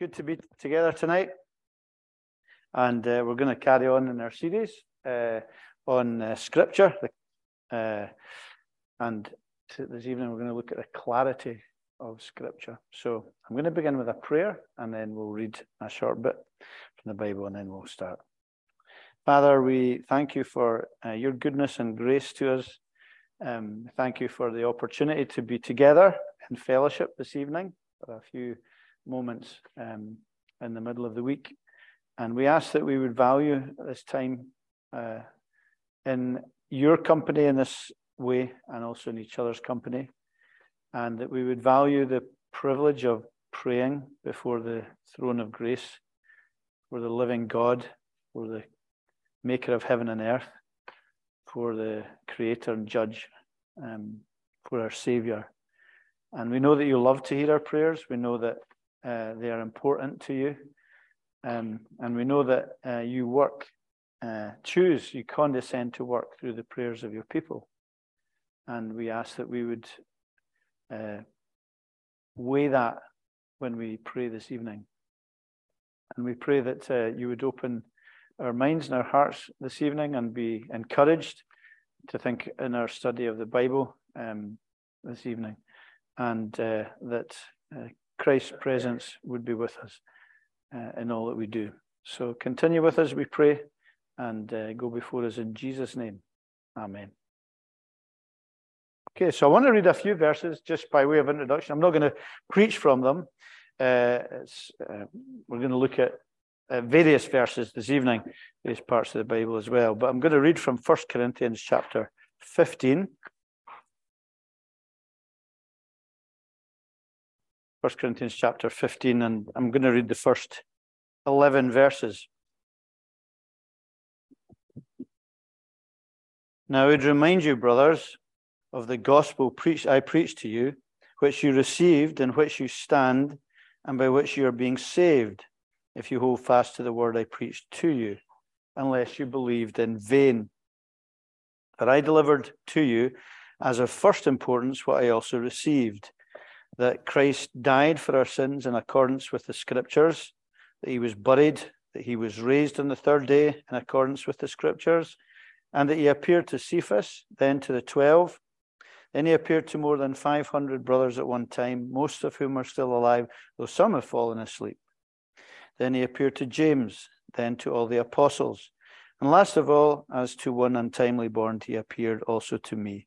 good to be together tonight. And uh, we're going to carry on in our series uh, on uh, Scripture. Uh, and this evening, we're going to look at the clarity of Scripture. So I'm going to begin with a prayer, and then we'll read a short bit from the Bible, and then we'll start. Father, we thank you for uh, your goodness and grace to us. Um, thank you for the opportunity to be together in fellowship this evening for a few moments um, in the middle of the week. And we ask that we would value this time uh, in your company in this way and also in each other's company. And that we would value the privilege of praying before the throne of grace, for the living God, for the maker of heaven and earth, for the creator and judge, um, for our Savior. And we know that you love to hear our prayers. We know that uh, they are important to you. Um, and we know that uh, you work, uh, choose, you condescend to work through the prayers of your people. And we ask that we would uh, weigh that when we pray this evening. And we pray that uh, you would open our minds and our hearts this evening and be encouraged to think in our study of the Bible um, this evening. And uh, that Christ's presence would be with us uh, in all that we do. So continue with us, we pray, and uh, go before us in Jesus' name. Amen. Okay, so I want to read a few verses just by way of introduction. I'm not going to preach from them. Uh, uh we're going to look at uh, various verses this evening, various parts of the Bible as well. But I'm going to read from 1 Corinthians chapter 15. 1 Corinthians chapter 15, and I'm going to read the first 11 verses. Now, I would remind you, brothers, of the gospel preached I preached to you, which you received, in which you stand, and by which you are being saved, if you hold fast to the word I preached to you, unless you believed in vain. For I delivered to you as of first importance what I also received that Christ died for our sins in accordance with the scriptures, that he was buried, that he was raised on the third day in accordance with the scriptures, and that he appeared to Cephas, then to the twelve. Then he appeared to more than 500 brothers at one time, most of whom are still alive, though some have fallen asleep. Then he appeared to James, then to all the apostles. And last of all, as to one untimely born, he appeared also to me.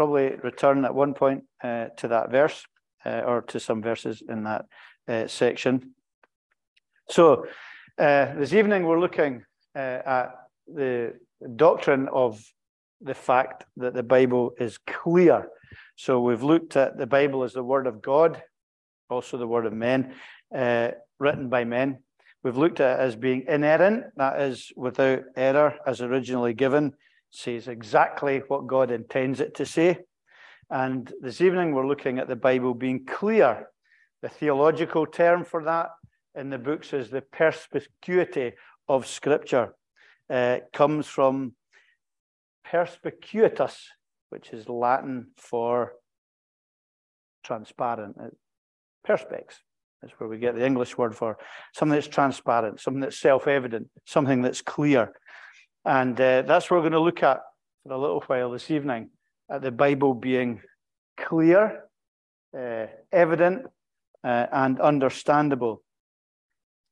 probably return at one point uh, to that verse uh, or to some verses in that uh, section. So uh, this evening we're looking uh, at the doctrine of the fact that the Bible is clear. So we've looked at the Bible as the Word of God, also the Word of men, uh, written by men. We've looked at it as being inerrant, that is, without error, as originally given says exactly what God intends it to say. And this evening we're looking at the Bible being clear. The theological term for that in the books is the perspicuity of Scripture. Uh, comes from perspicuitas, which is Latin for transparent. Perspex is where we get the English word for something that's transparent, something that's self evident, something that's clear. And uh, that's what we're going to look at for a little while this evening at the Bible being clear, uh, evident, uh, and understandable.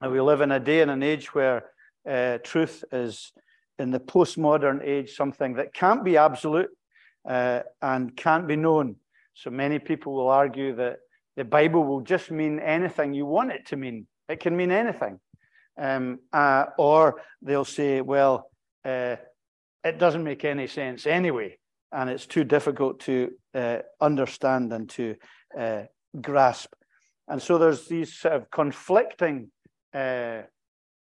And we live in a day and an age where uh, truth is, in the postmodern age, something that can't be absolute uh, and can't be known. So many people will argue that the Bible will just mean anything you want it to mean. It can mean anything. Um, uh, or they'll say, well, uh, it doesn't make any sense anyway, and it's too difficult to uh, understand and to uh, grasp. And so there's these sort of conflicting uh,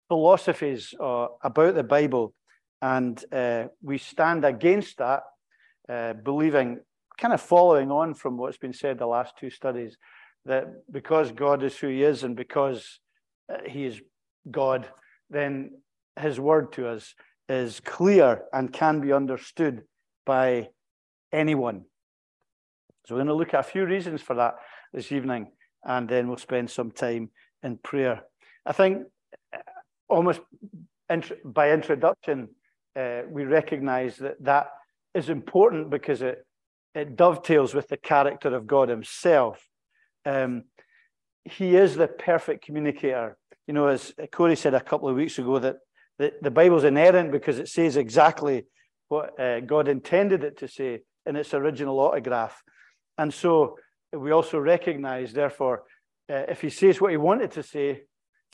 philosophies uh, about the Bible, and uh, we stand against that, believing, kind of following on from what's been said the last two studies, that because God is who He is and because He is God, then His word to us is clear and can be understood by anyone. So we're going to look at a few reasons for that this evening, and then we'll spend some time in prayer. I think uh, almost by introduction, uh, we recognize that that is important because it, it dovetails with the character of God Himself. Um, he is the perfect communicator. You know, as Corey said a couple of weeks ago, that the, the Bible's inerrant because it says exactly what uh, God intended it to say in its original autograph. And so we also recognize, therefore, uh, if he says what he wanted to say,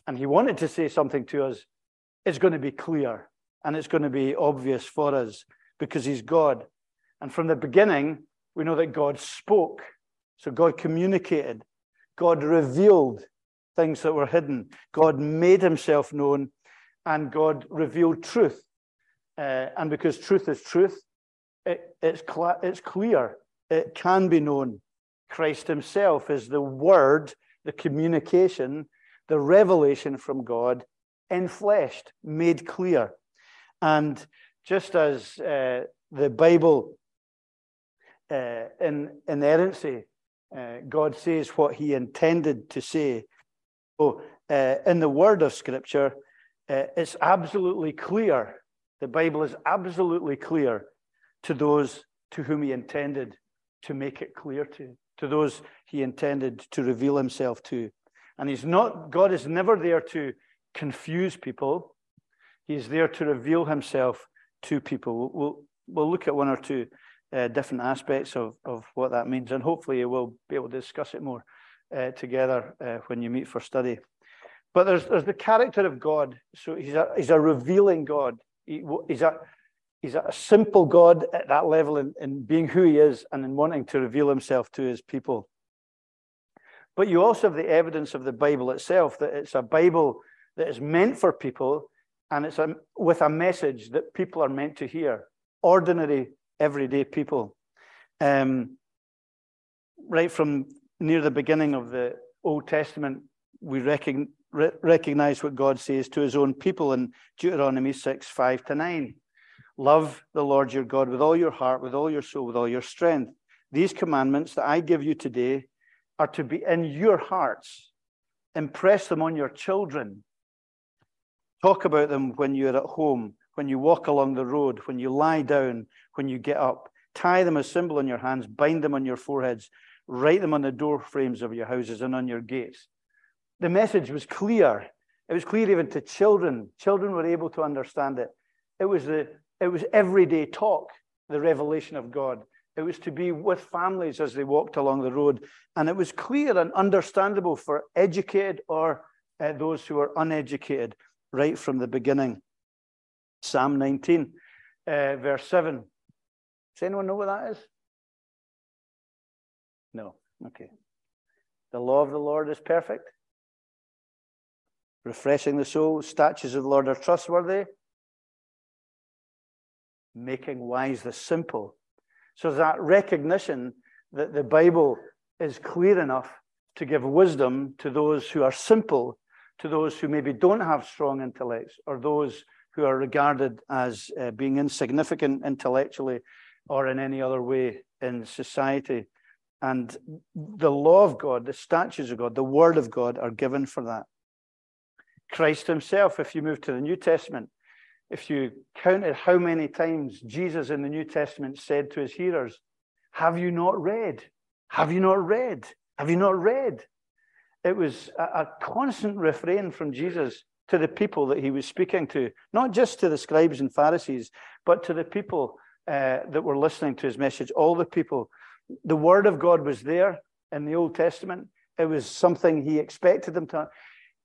and he wanted to say something to us, it's going to be clear and it's going to be obvious for us because he's God. And from the beginning, we know that God spoke. So God communicated, God revealed things that were hidden, God made himself known, and God revealed truth. Uh, and because truth is truth, it, it's, cl- it's clear, it can be known. Christ himself is the word, the communication, the revelation from God enfleshed, made clear. And just as uh, the Bible uh, in inerrancy, uh, God says what he intended to say. So, uh, in the word of Scripture, uh, it's absolutely clear. The Bible is absolutely clear to those to whom he intended to make it clear to, to those he intended to reveal himself to. And he's not, God is never there to confuse people. He's there to reveal himself to people. We'll, we'll look at one or two uh, different aspects of, of what that means, and hopefully we'll be able to discuss it more uh, together uh, when you meet for study. But there's, there's the character of God. So he's a, he's a revealing God. He, he's, a, he's a simple God at that level in, in being who he is and in wanting to reveal himself to his people. But you also have the evidence of the Bible itself, that it's a Bible that is meant for people and it's a, with a message that people are meant to hear. Ordinary, everyday people. Um, right from near the beginning of the Old Testament, we recognize, recognize what God says to his own people in Deuteronomy 6 5 to 9. Love the Lord your God with all your heart, with all your soul, with all your strength. These commandments that I give you today are to be in your hearts. Impress them on your children. Talk about them when you're at home, when you walk along the road, when you lie down, when you get up. Tie them as symbol on your hands, bind them on your foreheads, write them on the door frames of your houses and on your gates. The message was clear. It was clear even to children. Children were able to understand it. It was the it was everyday talk, the revelation of God. It was to be with families as they walked along the road. And it was clear and understandable for educated or uh, those who are uneducated right from the beginning. Psalm 19, uh, verse 7. Does anyone know what that is? No. Okay. The law of the Lord is perfect, refreshing the soul. Statutes of the Lord are trustworthy, making wise the simple. So that recognition that the Bible is clear enough to give wisdom to those who are simple, to those who maybe don't have strong intellects, or those who are regarded as uh, being insignificant intellectually or in any other way in society. And the law of God, the statutes of God, the word of God are given for that. Christ himself, if you move to the New Testament, if you counted how many times Jesus in the New Testament said to his hearers, Have you not read? Have you not read? Have you not read? It was a, a constant refrain from Jesus to the people that he was speaking to, not just to the scribes and Pharisees, but to the people uh, that were listening to his message, all the people. The word of God was there in the Old Testament. It was something he expected them to.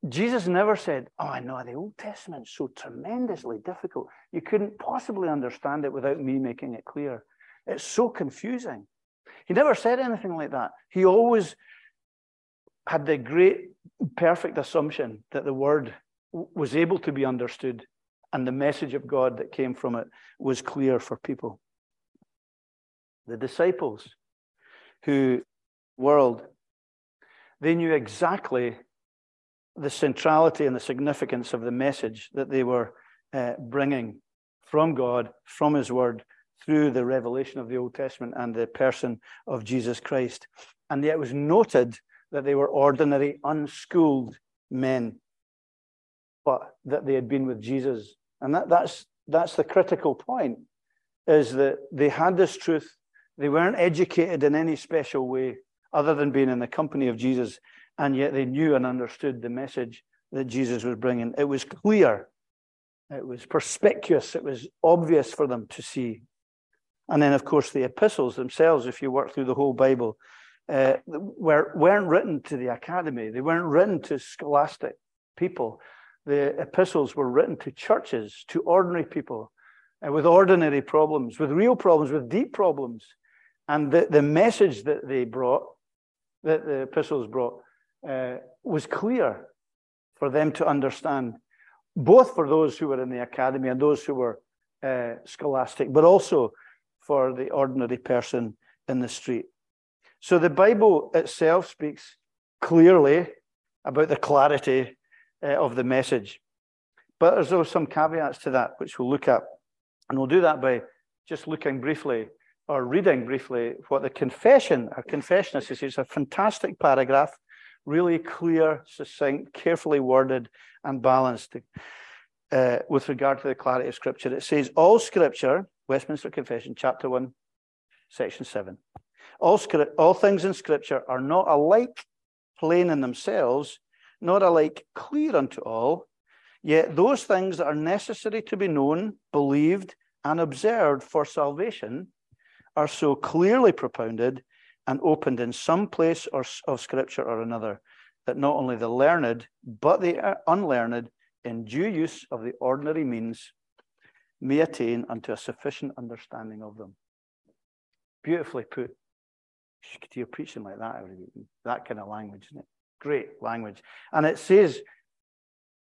Jesus never said, Oh, I know the Old Testament's so tremendously difficult. You couldn't possibly understand it without me making it clear. It's so confusing. He never said anything like that. He always had the great, perfect assumption that the word was able to be understood, and the message of God that came from it was clear for people. The disciples who world, they knew exactly the centrality and the significance of the message that they were uh, bringing from God, from His Word, through the revelation of the Old Testament and the person of Jesus Christ. And yet it was noted that they were ordinary, unschooled men, but that they had been with Jesus. And that, that's, that's the critical point, is that they had this truth. They weren't educated in any special way other than being in the company of Jesus and yet they knew and understood the message that Jesus was bringing. It was clear, it was perspicuous, it was obvious for them to see. And then, of course, the epistles themselves, if you work through the whole Bible, uh, were, weren't written to the academy, they weren't written to scholastic people. The epistles were written to churches, to ordinary people, uh, with ordinary problems, with real problems, with deep problems. And the, the message that they brought, that the epistles brought, uh, was clear for them to understand, both for those who were in the academy and those who were uh, scholastic, but also for the ordinary person in the street. So the Bible itself speaks clearly about the clarity uh, of the message. But there's also some caveats to that, which we'll look at. And we'll do that by just looking briefly or reading briefly what the confession, our confession is. It's a fantastic paragraph really clear, succinct, carefully worded, and balanced uh, with regard to the clarity of Scripture. It says, All Scripture, Westminster Confession, chapter 1, section 7. All, script, all things in Scripture are not alike plain in themselves, not alike clear unto all, yet those things that are necessary to be known, believed, and observed for salvation are so clearly propounded and opened in some place or, of Scripture or another, that not only the learned, but the unlearned, in due use of the ordinary means, may attain unto a sufficient understanding of them. Beautifully put. You're preaching like that every week. That kind of language, isn't it? Great language. And it says,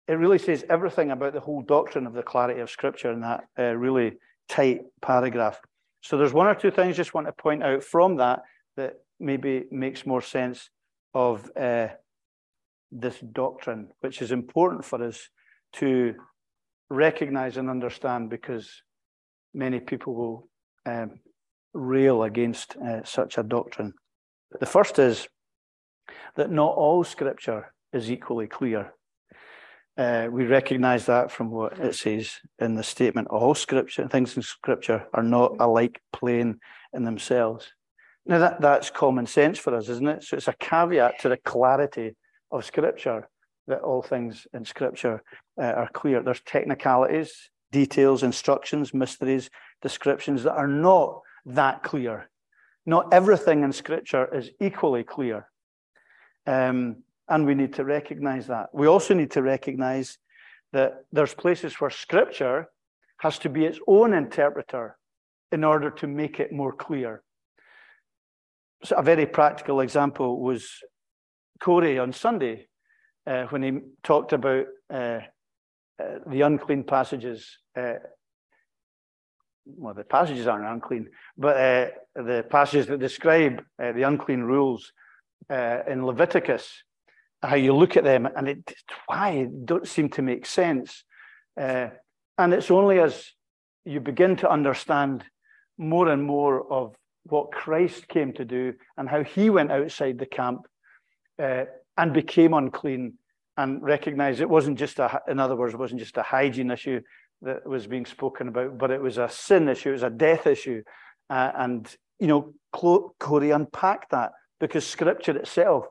it really says everything about the whole doctrine of the clarity of Scripture in that uh, really tight paragraph. So there's one or two things I just want to point out from that that maybe makes more sense of uh, this doctrine, which is important for us to recognize and understand because many people will um, rail against uh, such a doctrine. The first is that not all scripture is equally clear. Uh, we recognize that from what it says in the statement all scripture, things in scripture are not alike plain in themselves. Now, that, that's common sense for us, isn't it? So it's a caveat to the clarity of Scripture that all things in Scripture uh, are clear. There's technicalities, details, instructions, mysteries, descriptions that are not that clear. Not everything in Scripture is equally clear. Um, and we need to recognize that. We also need to recognize that there's places where Scripture has to be its own interpreter in order to make it more clear a very practical example was Corey on Sunday uh, when he talked about uh, uh, the unclean passages. Uh, well, the passages aren't unclean, but uh, the passages that describe uh, the unclean rules in Leviticus, how you look at them and it why don't seem to make sense. and it's only as you begin to understand more and more of what Christ came to do and how he went outside the camp uh, and became unclean and recognized it wasn't just a, in other words, it wasn't just a hygiene issue that was being spoken about, but it was a sin issue, it was a death issue. Uh, and, you know, Corey unpacked that because scripture itself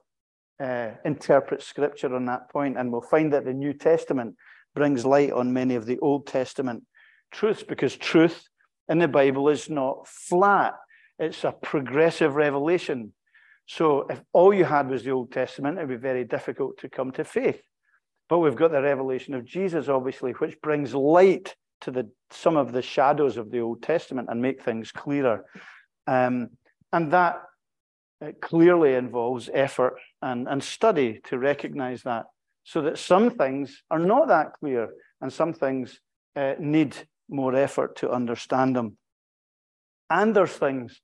uh, interprets scripture on that point, and we'll find that the New Testament brings light on many of the Old Testament truths because truth in the Bible is not flat. It's a progressive revelation. So if all you had was the Old Testament, it'd be very difficult to come to faith. But we've got the revelation of Jesus, obviously, which brings light to the some of the shadows of the Old Testament and make things clearer. Um, and that clearly involves effort and, and study to recognize that so that some things are not that clear and some things uh, need more effort to understand them. And there's things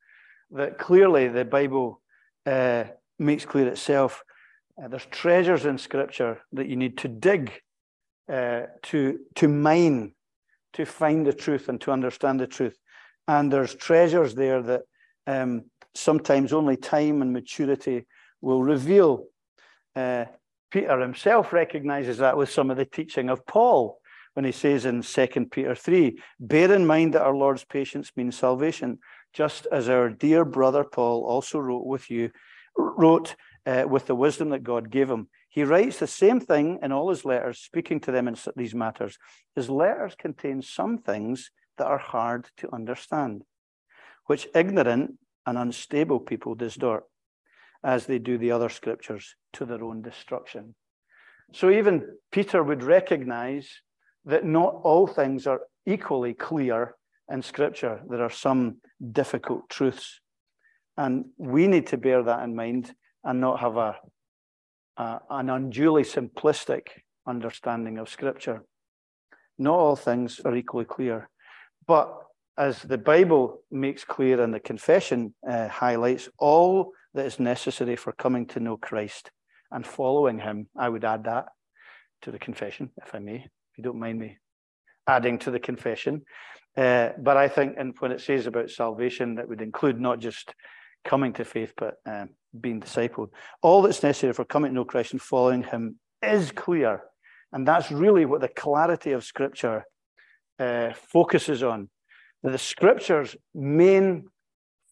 that clearly the Bible uh, makes clear itself. Uh, there's treasures in Scripture that you need to dig, uh, to, to mine, to find the truth and to understand the truth. And there's treasures there that um, sometimes only time and maturity will reveal. Uh, Peter himself recognizes that with some of the teaching of Paul when he says in 2 Peter 3 Bear in mind that our Lord's patience means salvation, just as our dear brother Paul also wrote with you, wrote uh, with the wisdom that God gave him. He writes the same thing in all his letters, speaking to them in these matters. His letters contain some things that are hard to understand, which ignorant and unstable people distort, as they do the other scriptures to their own destruction. So even Peter would recognize that not all things are equally clear in Scripture. There are some difficult truths. And we need to bear that in mind and not have a, a, an unduly simplistic understanding of Scripture. Not all things are equally clear. But as the Bible makes clear and the confession uh, highlights, all that is necessary for coming to know Christ and following him, I would add that to the confession, if I may you don't mind me adding to the confession. Uh, but I think, and when it says about salvation, that would include not just coming to faith, but um, being discipled. All that's necessary for coming to know Christ and following Him is clear, and that's really what the clarity of Scripture uh, focuses on. The Scripture's main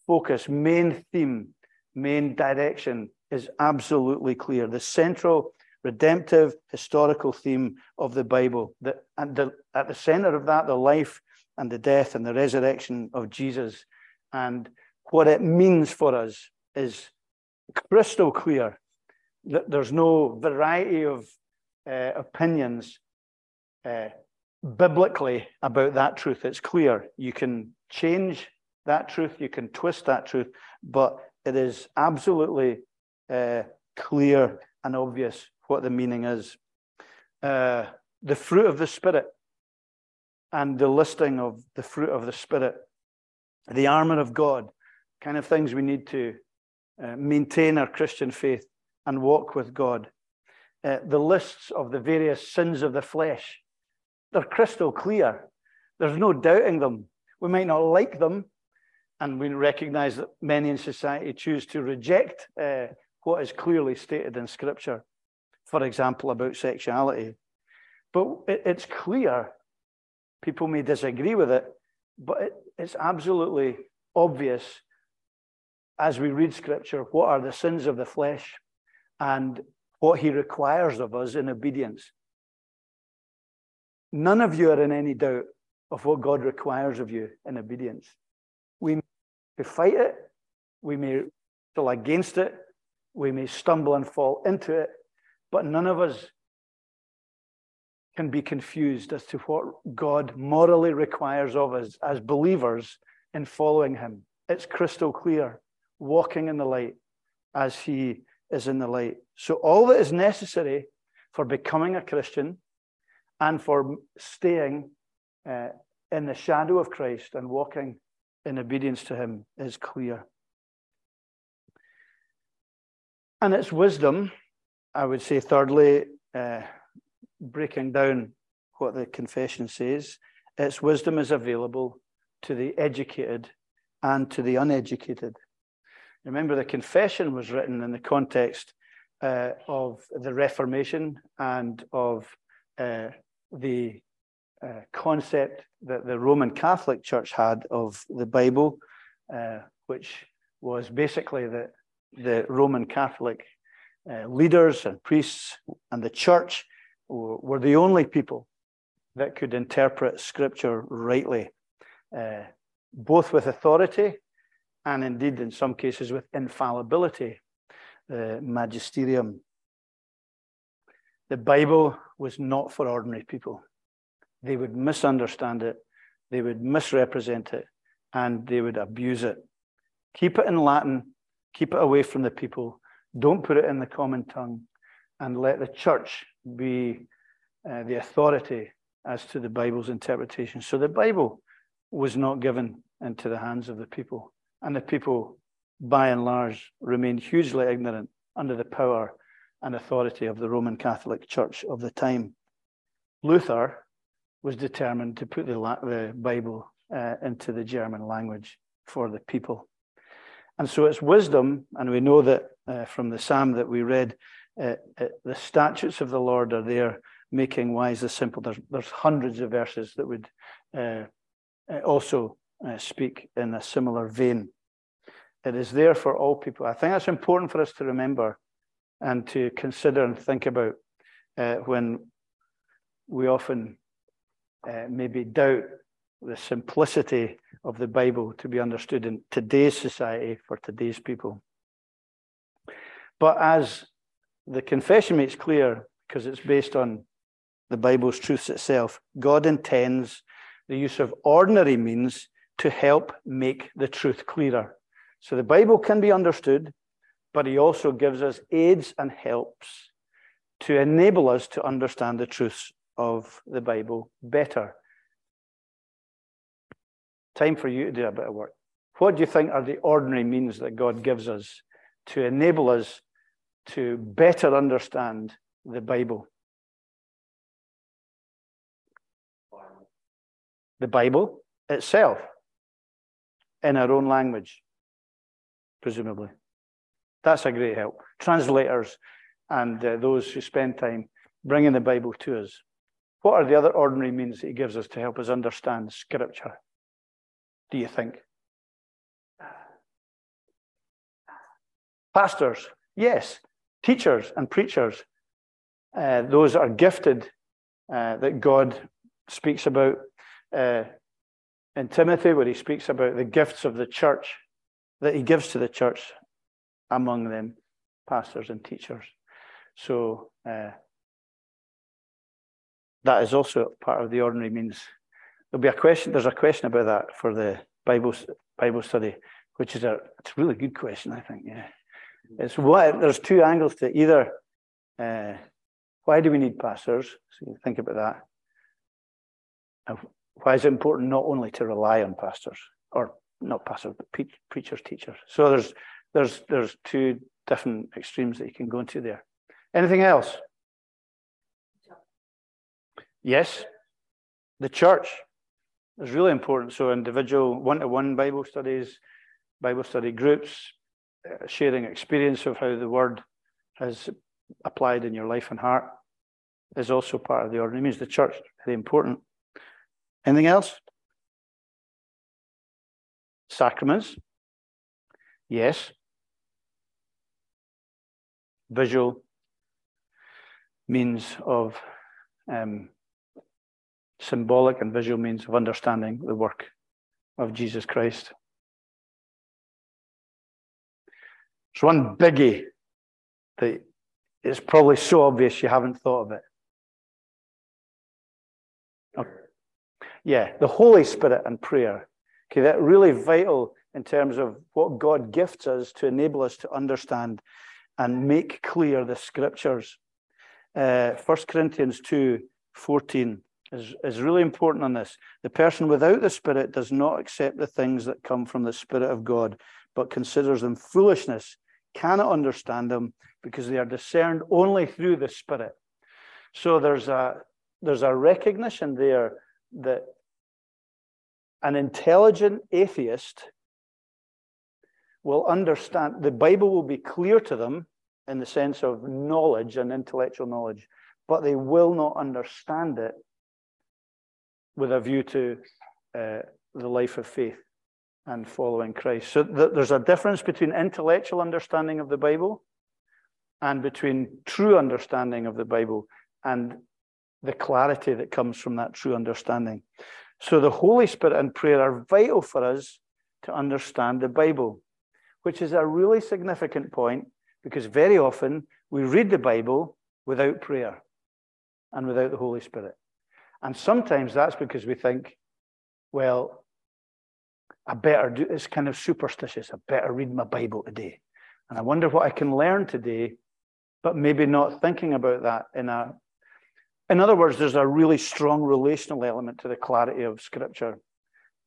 focus, main theme, main direction is absolutely clear. The central redemptive historical theme of the Bible. That at the, at the center of that, the life and the death and the resurrection of Jesus. And what it means for us is crystal clear. That there's no variety of uh, opinions uh, biblically about that truth. It's clear. You can change that truth, you can twist that truth, but it is absolutely uh, clear and obvious what the meaning is. Uh, the fruit of the Spirit and the listing of the fruit of the Spirit, the armor of God, kind of things we need to uh, maintain our Christian faith and walk with God. Uh, the lists of the various sins of the flesh, they're crystal clear. There's no doubting them. We might not like them, and we recognize that many in society choose to reject uh, what is clearly stated in Scripture for example, about sexuality. But it's clear, people may disagree with it, but it's absolutely obvious as we read scripture what are the sins of the flesh and what he requires of us in obedience. None of you are in any doubt of what God requires of you in obedience. We may fight it, we may still against it, we may stumble and fall into it, but none of us can be confused as to what God morally requires of us as believers in following Him. It's crystal clear, walking in the light as He is in the light. So, all that is necessary for becoming a Christian and for staying uh, in the shadow of Christ and walking in obedience to Him is clear. And it's wisdom I would say, thirdly, uh, breaking down what the confession says, its wisdom is available to the educated and to the uneducated. Remember, the confession was written in the context uh, of the Reformation and of uh, the uh, concept that the Roman Catholic Church had of the Bible, uh, which was basically that the Roman Catholic uh, leaders and priests and the church were the only people that could interpret scripture rightly, uh, both with authority and indeed in some cases with infallibility, the magisterium. The Bible was not for ordinary people. They would misunderstand it, they would misrepresent it, and they would abuse it. Keep it in Latin, keep it away from the people don't put it in the common tongue. and let the church be uh, the authority as to the Bible's interpretation. So the Bible was not given into the hands of the people, and the people, by and large, remained hugely ignorant under the power and authority of the Roman Catholic Church of the time. Luther was determined to put the, the Bible uh, into the German language for the people. And so it's wisdom, and we know that uh, from the psalm that we read, uh, uh the statutes of the Lord are there, making wise the simple. There's, there's hundreds of verses that would uh, uh, also speak in a similar vein. It is there for all people. I think that's important for us to remember and to consider and think about when we often maybe doubt the simplicity of the Bible to be understood in today's society for today's people. But as the confession makes clear, because it's based on the Bible's truths itself, God intends the use of ordinary means to help make the truth clearer. So the Bible can be understood, but He also gives us aids and helps to enable us to understand the truths of the Bible better Time for you to do a bit of work. What do you think are the ordinary means that God gives us to enable us to better understand the Bible? The Bible itself in our own language, presumably. That's a great help. Translators and uh, those who spend time bringing the Bible to us. What are the other ordinary means that He gives us to help us understand Scripture? do you think? Pastors, yes. Teachers and preachers, uh, those are gifted uh, that God speaks about uh, in Timothy, where he speaks about the gifts of the church that he gives to the church, among them pastors and teachers. So uh, that is also part of the ordinary means there'll be a question. There's a question about that for the Bible Bible study, which is a it's a really good question. I think. Yeah, it's what there's two angles to either. Uh, why do we need pastors? So you think about that. And why is it important not only to rely on pastors or not pastors, but pre- preachers, teachers? So there's there's there's two different extremes that you can go into there. Anything else? Yes, the church is really important. So, individual one to one Bible studies, Bible study groups, sharing experience of how the word has applied in your life and heart is also part of the ordinary means. The church, very important. Anything else? Sacraments? Yes. Visual means of um, symbolic and visual means of understanding the work of Jesus Christ. There's one biggie that is probably so obvious you haven't thought of it. Okay. Yeah, the Holy Spirit and prayer. Okay, that really vital in terms of what God gifts us to enable us to understand and make clear the scriptures. Uh, 1 Corinthians 2 14 is, is really important on this. The person without the Spirit does not accept the things that come from the Spirit of God, but considers them foolishness, cannot understand them because they are discerned only through the Spirit. So there's a there's a recognition there that an intelligent atheist will understand the Bible will be clear to them in the sense of knowledge and intellectual knowledge, but they will not understand it with a view to uh, the life of faith and following Christ. So th- there's a difference between intellectual understanding of the Bible and between true understanding of the Bible and the clarity that comes from that true understanding. So the Holy Spirit and prayer are vital for us to understand the Bible, which is a really significant point because very often we read the Bible without prayer and without the Holy Spirit. And sometimes that's because we think, well, I better do it's kind of superstitious. I better read my Bible today. And I wonder what I can learn today but maybe not thinking about that in a. In other words, there's a really strong relational element to the clarity of Scripture.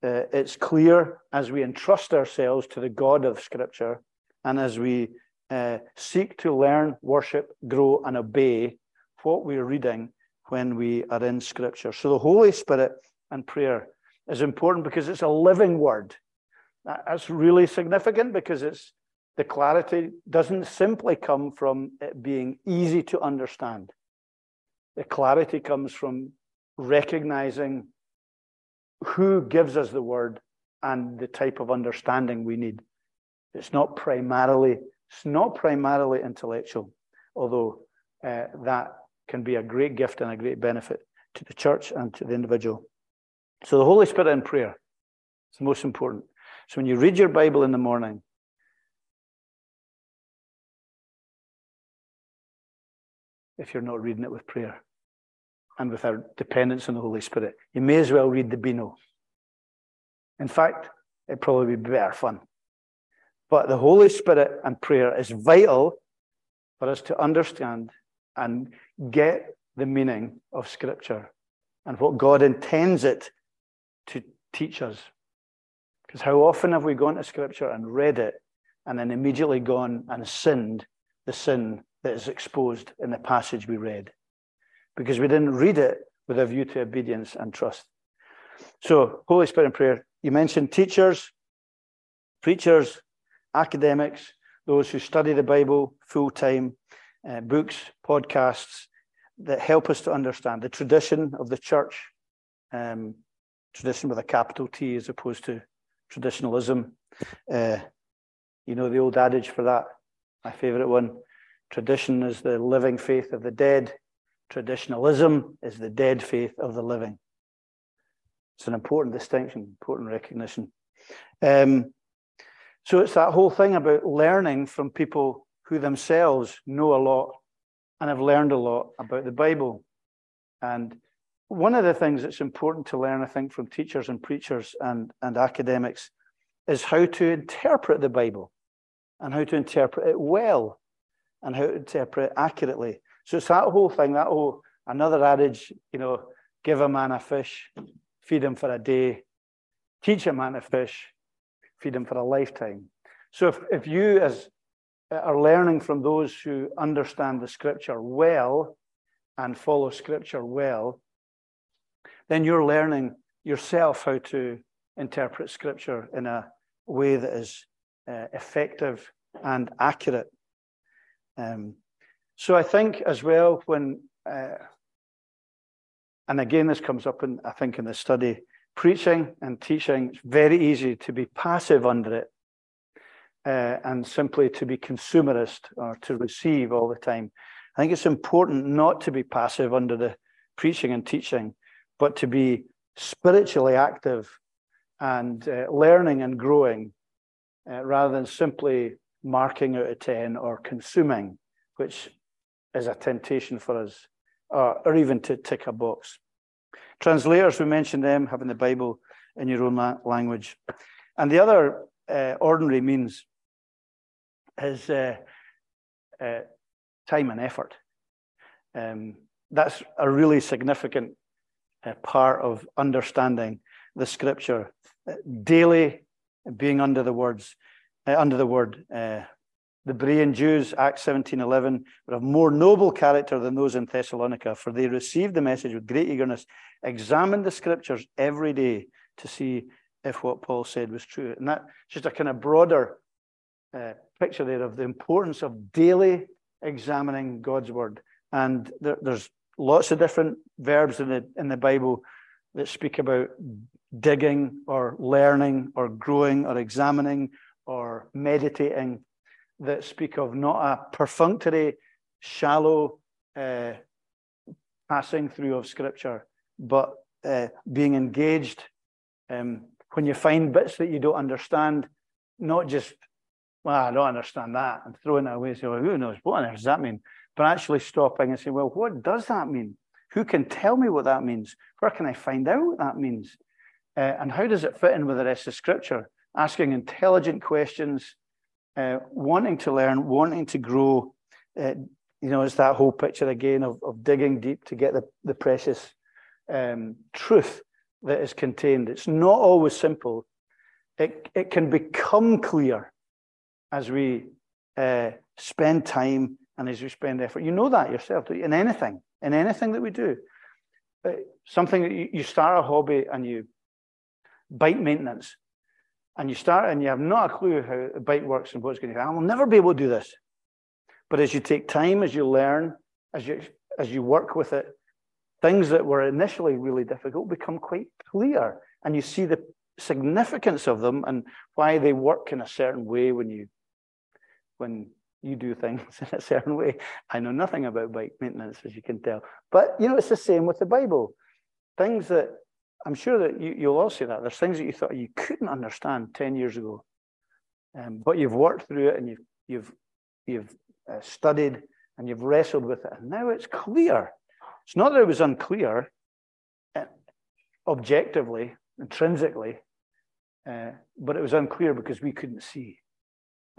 Uh, it's clear as we entrust ourselves to the God of Scripture and as we uh, seek to learn, worship, grow, and obey what we're reading when we are in Scripture. So the Holy Spirit and prayer is important because it's a living word. That's really significant because it's the clarity doesn't simply come from it being easy to understand. The clarity comes from recognizing who gives us the word and the type of understanding we need. It's not primarily, it's not primarily intellectual, although uh, that can be a great gift and a great benefit to the church and to the individual. So the Holy Spirit in prayer is the most important. So when you read your Bible in the morning, if you're not reading it with prayer and with our dependence on the Holy Spirit, you may as well read the Beano. In fact, it'd probably be better fun. But the Holy Spirit and prayer is vital for us to understand and get the meaning of Scripture and what God intends it to teach us. Because how often have we gone to Scripture and read it and then immediately gone and sinned the sin that is exposed in the passage we read? Because we didn't read it with a view to obedience and trust. So, Holy Spirit and prayer. You mentioned teachers, preachers, academics, those who study the Bible full time, uh, books, podcasts that help us to understand the tradition of the church, um, tradition with a capital T as opposed to traditionalism. Uh, you know the old adage for that, my favourite one. Tradition is the living faith of the dead. Traditionalism is the dead faith of the living. It's an important distinction, important recognition. Um, so it's that whole thing about learning from people who themselves know a lot and have learned a lot about the Bible. And one of the things that's important to learn, I think, from teachers and preachers and, and academics is how to interpret the Bible and how to interpret it well and how to interpret it accurately. So it's that whole thing, that whole another adage, you know, give a man a fish, feed him for a day, teach a man to fish, feed him for a lifetime. So if, if you as are learning from those who understand the scripture well and follow scripture well, then you're learning yourself how to interpret scripture in a way that is uh, effective and accurate. Um, so I think as well when, uh, and again this comes up in I think in the study, preaching and teaching. It's very easy to be passive under it uh, and simply to be consumerist or to receive all the time. I think it's important not to be passive under the preaching and teaching, but to be spiritually active and uh, learning and growing uh, rather than simply marking out a 10 or consuming, which is a temptation for us, or, or even to tick a box. Translators, we mentioned them having the Bible in your own la- language. And the other uh, ordinary means is uh, uh, time and effort. Um, that's a really significant uh, part of understanding the scripture. Uh, daily being under the words, uh, under the word. Uh, the Berean Jews, Acts 17:11, were of more noble character than those in Thessalonica, for they received the message with great eagerness, examined the scriptures every day to see if what Paul said was true. And that's just a kind of broader uh, picture there of the importance of daily examining God's word. And there, there's lots of different verbs in the in the Bible that speak about digging or learning or growing or examining or meditating that speak of not a perfunctory, shallow uh, passing through of Scripture, but uh, being engaged. Um, when you find bits that you don't understand, not just, well, I don't understand that, and throwing it away, well, who knows, what on earth does that mean? But actually stopping and saying, well, what does that mean? Who can tell me what that means? Where can I find out what that means? Uh, and how does it fit in with the rest of Scripture? Asking intelligent questions, uh, wanting to learn, wanting to grow, uh, you know, it's that whole picture again of, of digging deep to get the, the precious um, truth that is contained. It's not always simple. It, it can become clear as we uh, spend time and as we spend effort. You know that yourself in anything, in anything that we do. Something that you, you start a hobby and you bike maintenance, and you start and you have not a clue how a bike works and what's going to happen. I will never be able to do this. But as you take time, as you learn, as you as you work with it, things that were initially really difficult become quite clear, and you see the significance of them and why they work in a certain way when you when you do things in a certain way. I know nothing about bike maintenance, as you can tell, but you know it's the same with the Bible. Things that I'm sure that you, you'll all see that there's things that you thought you couldn't understand ten years ago, um, but you've worked through it and you've you've you've uh, studied and you've wrestled with it, and now it's clear. It's not that it was unclear uh, objectively, intrinsically, uh, but it was unclear because we couldn't see.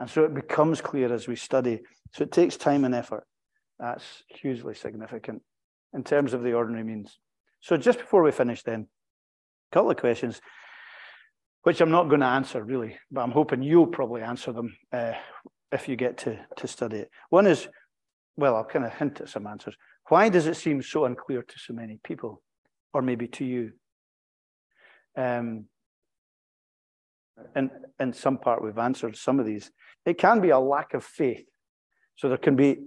And so it becomes clear as we study. So it takes time and effort. That's hugely significant in terms of the ordinary means. So just before we finish, then, a couple of questions, which I'm not going to answer really, but I'm hoping you'll probably answer them uh, if you get to, to study it. One is, well, I'll kind of hint at some answers. Why does it seem so unclear to so many people, or maybe to you? Um, and in some part, we've answered some of these. It can be a lack of faith. So there can be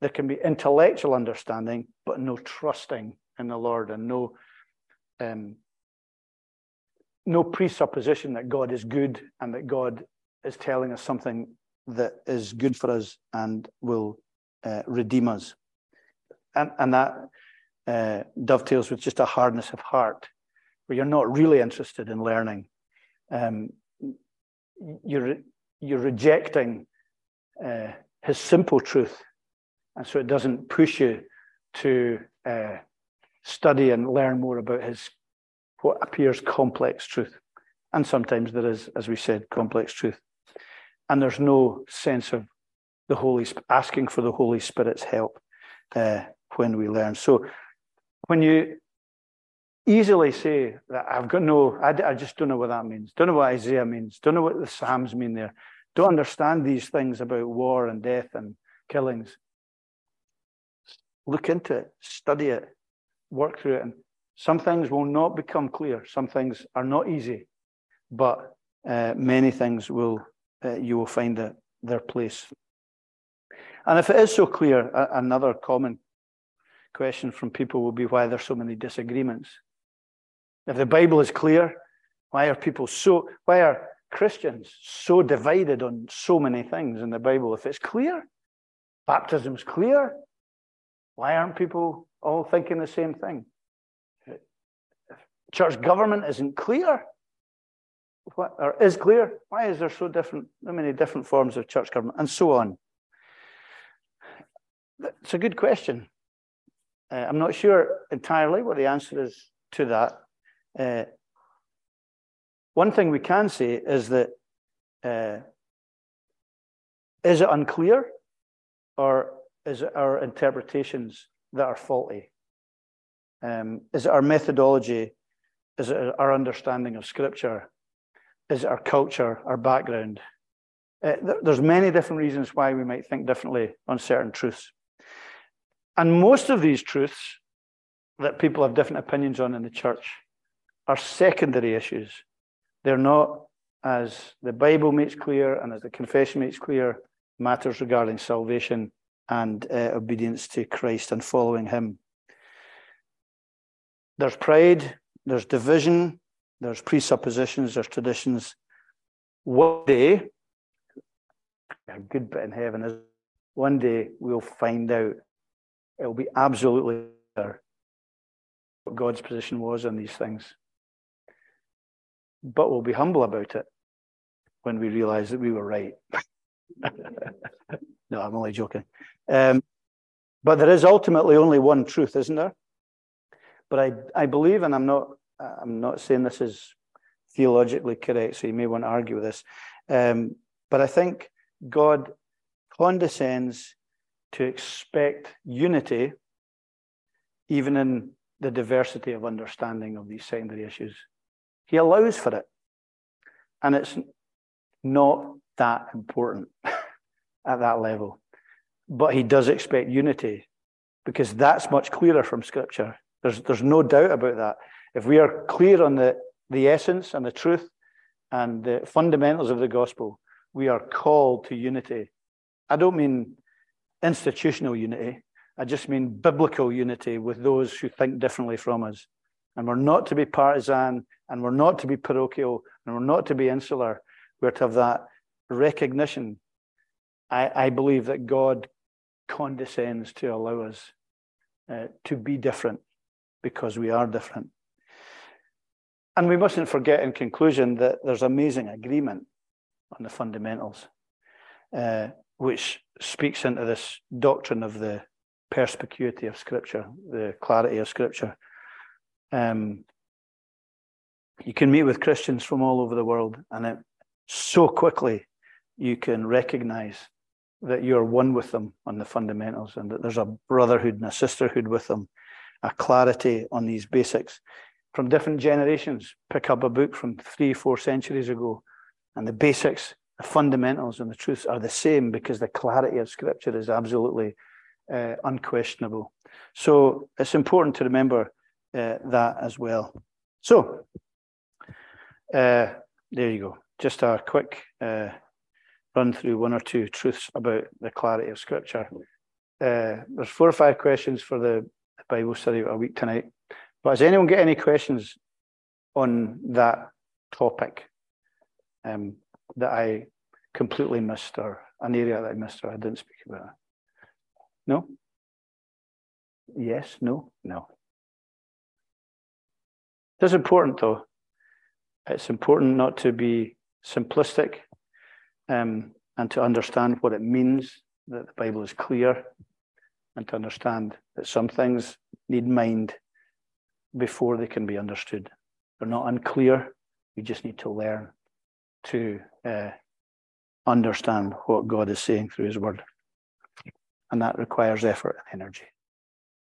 there can be intellectual understanding, but no trusting in the Lord and no um, no presupposition that God is good and that God is telling us something that is good for us and will uh, redeem us. And, and that uh, dovetails with just a hardness of heart, where you're not really interested in learning. Um, you're, you're rejecting uh, his simple truth. And so it doesn't push you to uh, study and learn more about his what appears complex truth. And sometimes there is, as we said, complex truth and there's no sense of the Holy asking for the Holy Spirit's help uh, when we learn. So when you easily say that I've got no, I, I just don't know what that means, don't know what Isaiah means, don't know what the Psalms mean there, don't understand these things about war and death and killings. Look into it, study it, work through it. And some things will not become clear. Some things are not easy, but uh, many things will uh, you will find the, their place. And if it is so clear, another common question from people will be why there's so many disagreements. If the Bible is clear, why are people so, why are Christians so divided on so many things in the Bible? If it's clear, baptism's clear, why aren't people all thinking the same thing? Church government isn't clear, what, or is clear. Why is there so different, so many different forms of church government, and so on? It's a good question. Uh, I'm not sure entirely what the answer is to that. Uh, one thing we can say is that uh, is it unclear, or is it our interpretations that are faulty? Um, is it our methodology? Is it our understanding of Scripture is it our culture, our background. Uh, there's many different reasons why we might think differently on certain truths. And most of these truths that people have different opinions on in the church are secondary issues. They're not, as the Bible makes clear and as the confession makes clear, matters regarding salvation and uh, obedience to Christ and following Him. There's pride, there's division, there's presuppositions, there's traditions. One day, a good bit in heaven is one day we'll find out. It'll be absolutely clear what God's position was on these things. But we'll be humble about it when we realize that we were right. no, I'm only joking. Um, but there is ultimately only one truth, isn't there? But I, I believe, and I'm not I'm not saying this is theologically correct, so you may want to argue with this. Um, but I think God condescends to expect unity even in the diversity of understanding of these secondary issues. He allows for it. And it's not that important at that level. But he does expect unity because that's much clearer from Scripture. There's, there's no doubt about that. If we are clear on the, the essence and the truth and the fundamentals of the gospel, we are called to unity. I don't mean institutional unity, I just mean biblical unity with those who think differently from us. And we're not to be partisan, and we're not to be parochial, and we're not to be insular. We're to have that recognition. I, I believe that God condescends to allow us uh, to be different because we are different. And we mustn't forget, in conclusion, that there's amazing agreement on the fundamentals, uh, which speaks into this doctrine of the perspicuity of Scripture, the clarity of Scripture. Um, you can meet with Christians from all over the world, and it, so quickly you can recognize that you're one with them on the fundamentals and that there's a brotherhood and a sisterhood with them, a clarity on these basics. From different generations, pick up a book from three, four centuries ago, and the basics, the fundamentals, and the truths are the same because the clarity of Scripture is absolutely uh, unquestionable. So it's important to remember uh, that as well. So uh, there you go. Just a quick uh, run through one or two truths about the clarity of Scripture. Uh, there's four or five questions for the Bible study a week tonight. But has anyone got any questions on that topic um, that I completely missed, or an area that I missed, or I didn't speak about? No? Yes? No? No. It's important, though. It's important not to be simplistic um, and to understand what it means that the Bible is clear and to understand that some things need mind before they can be understood. They're not unclear. We just need to learn to uh, understand what God is saying through His Word. And that requires effort and energy.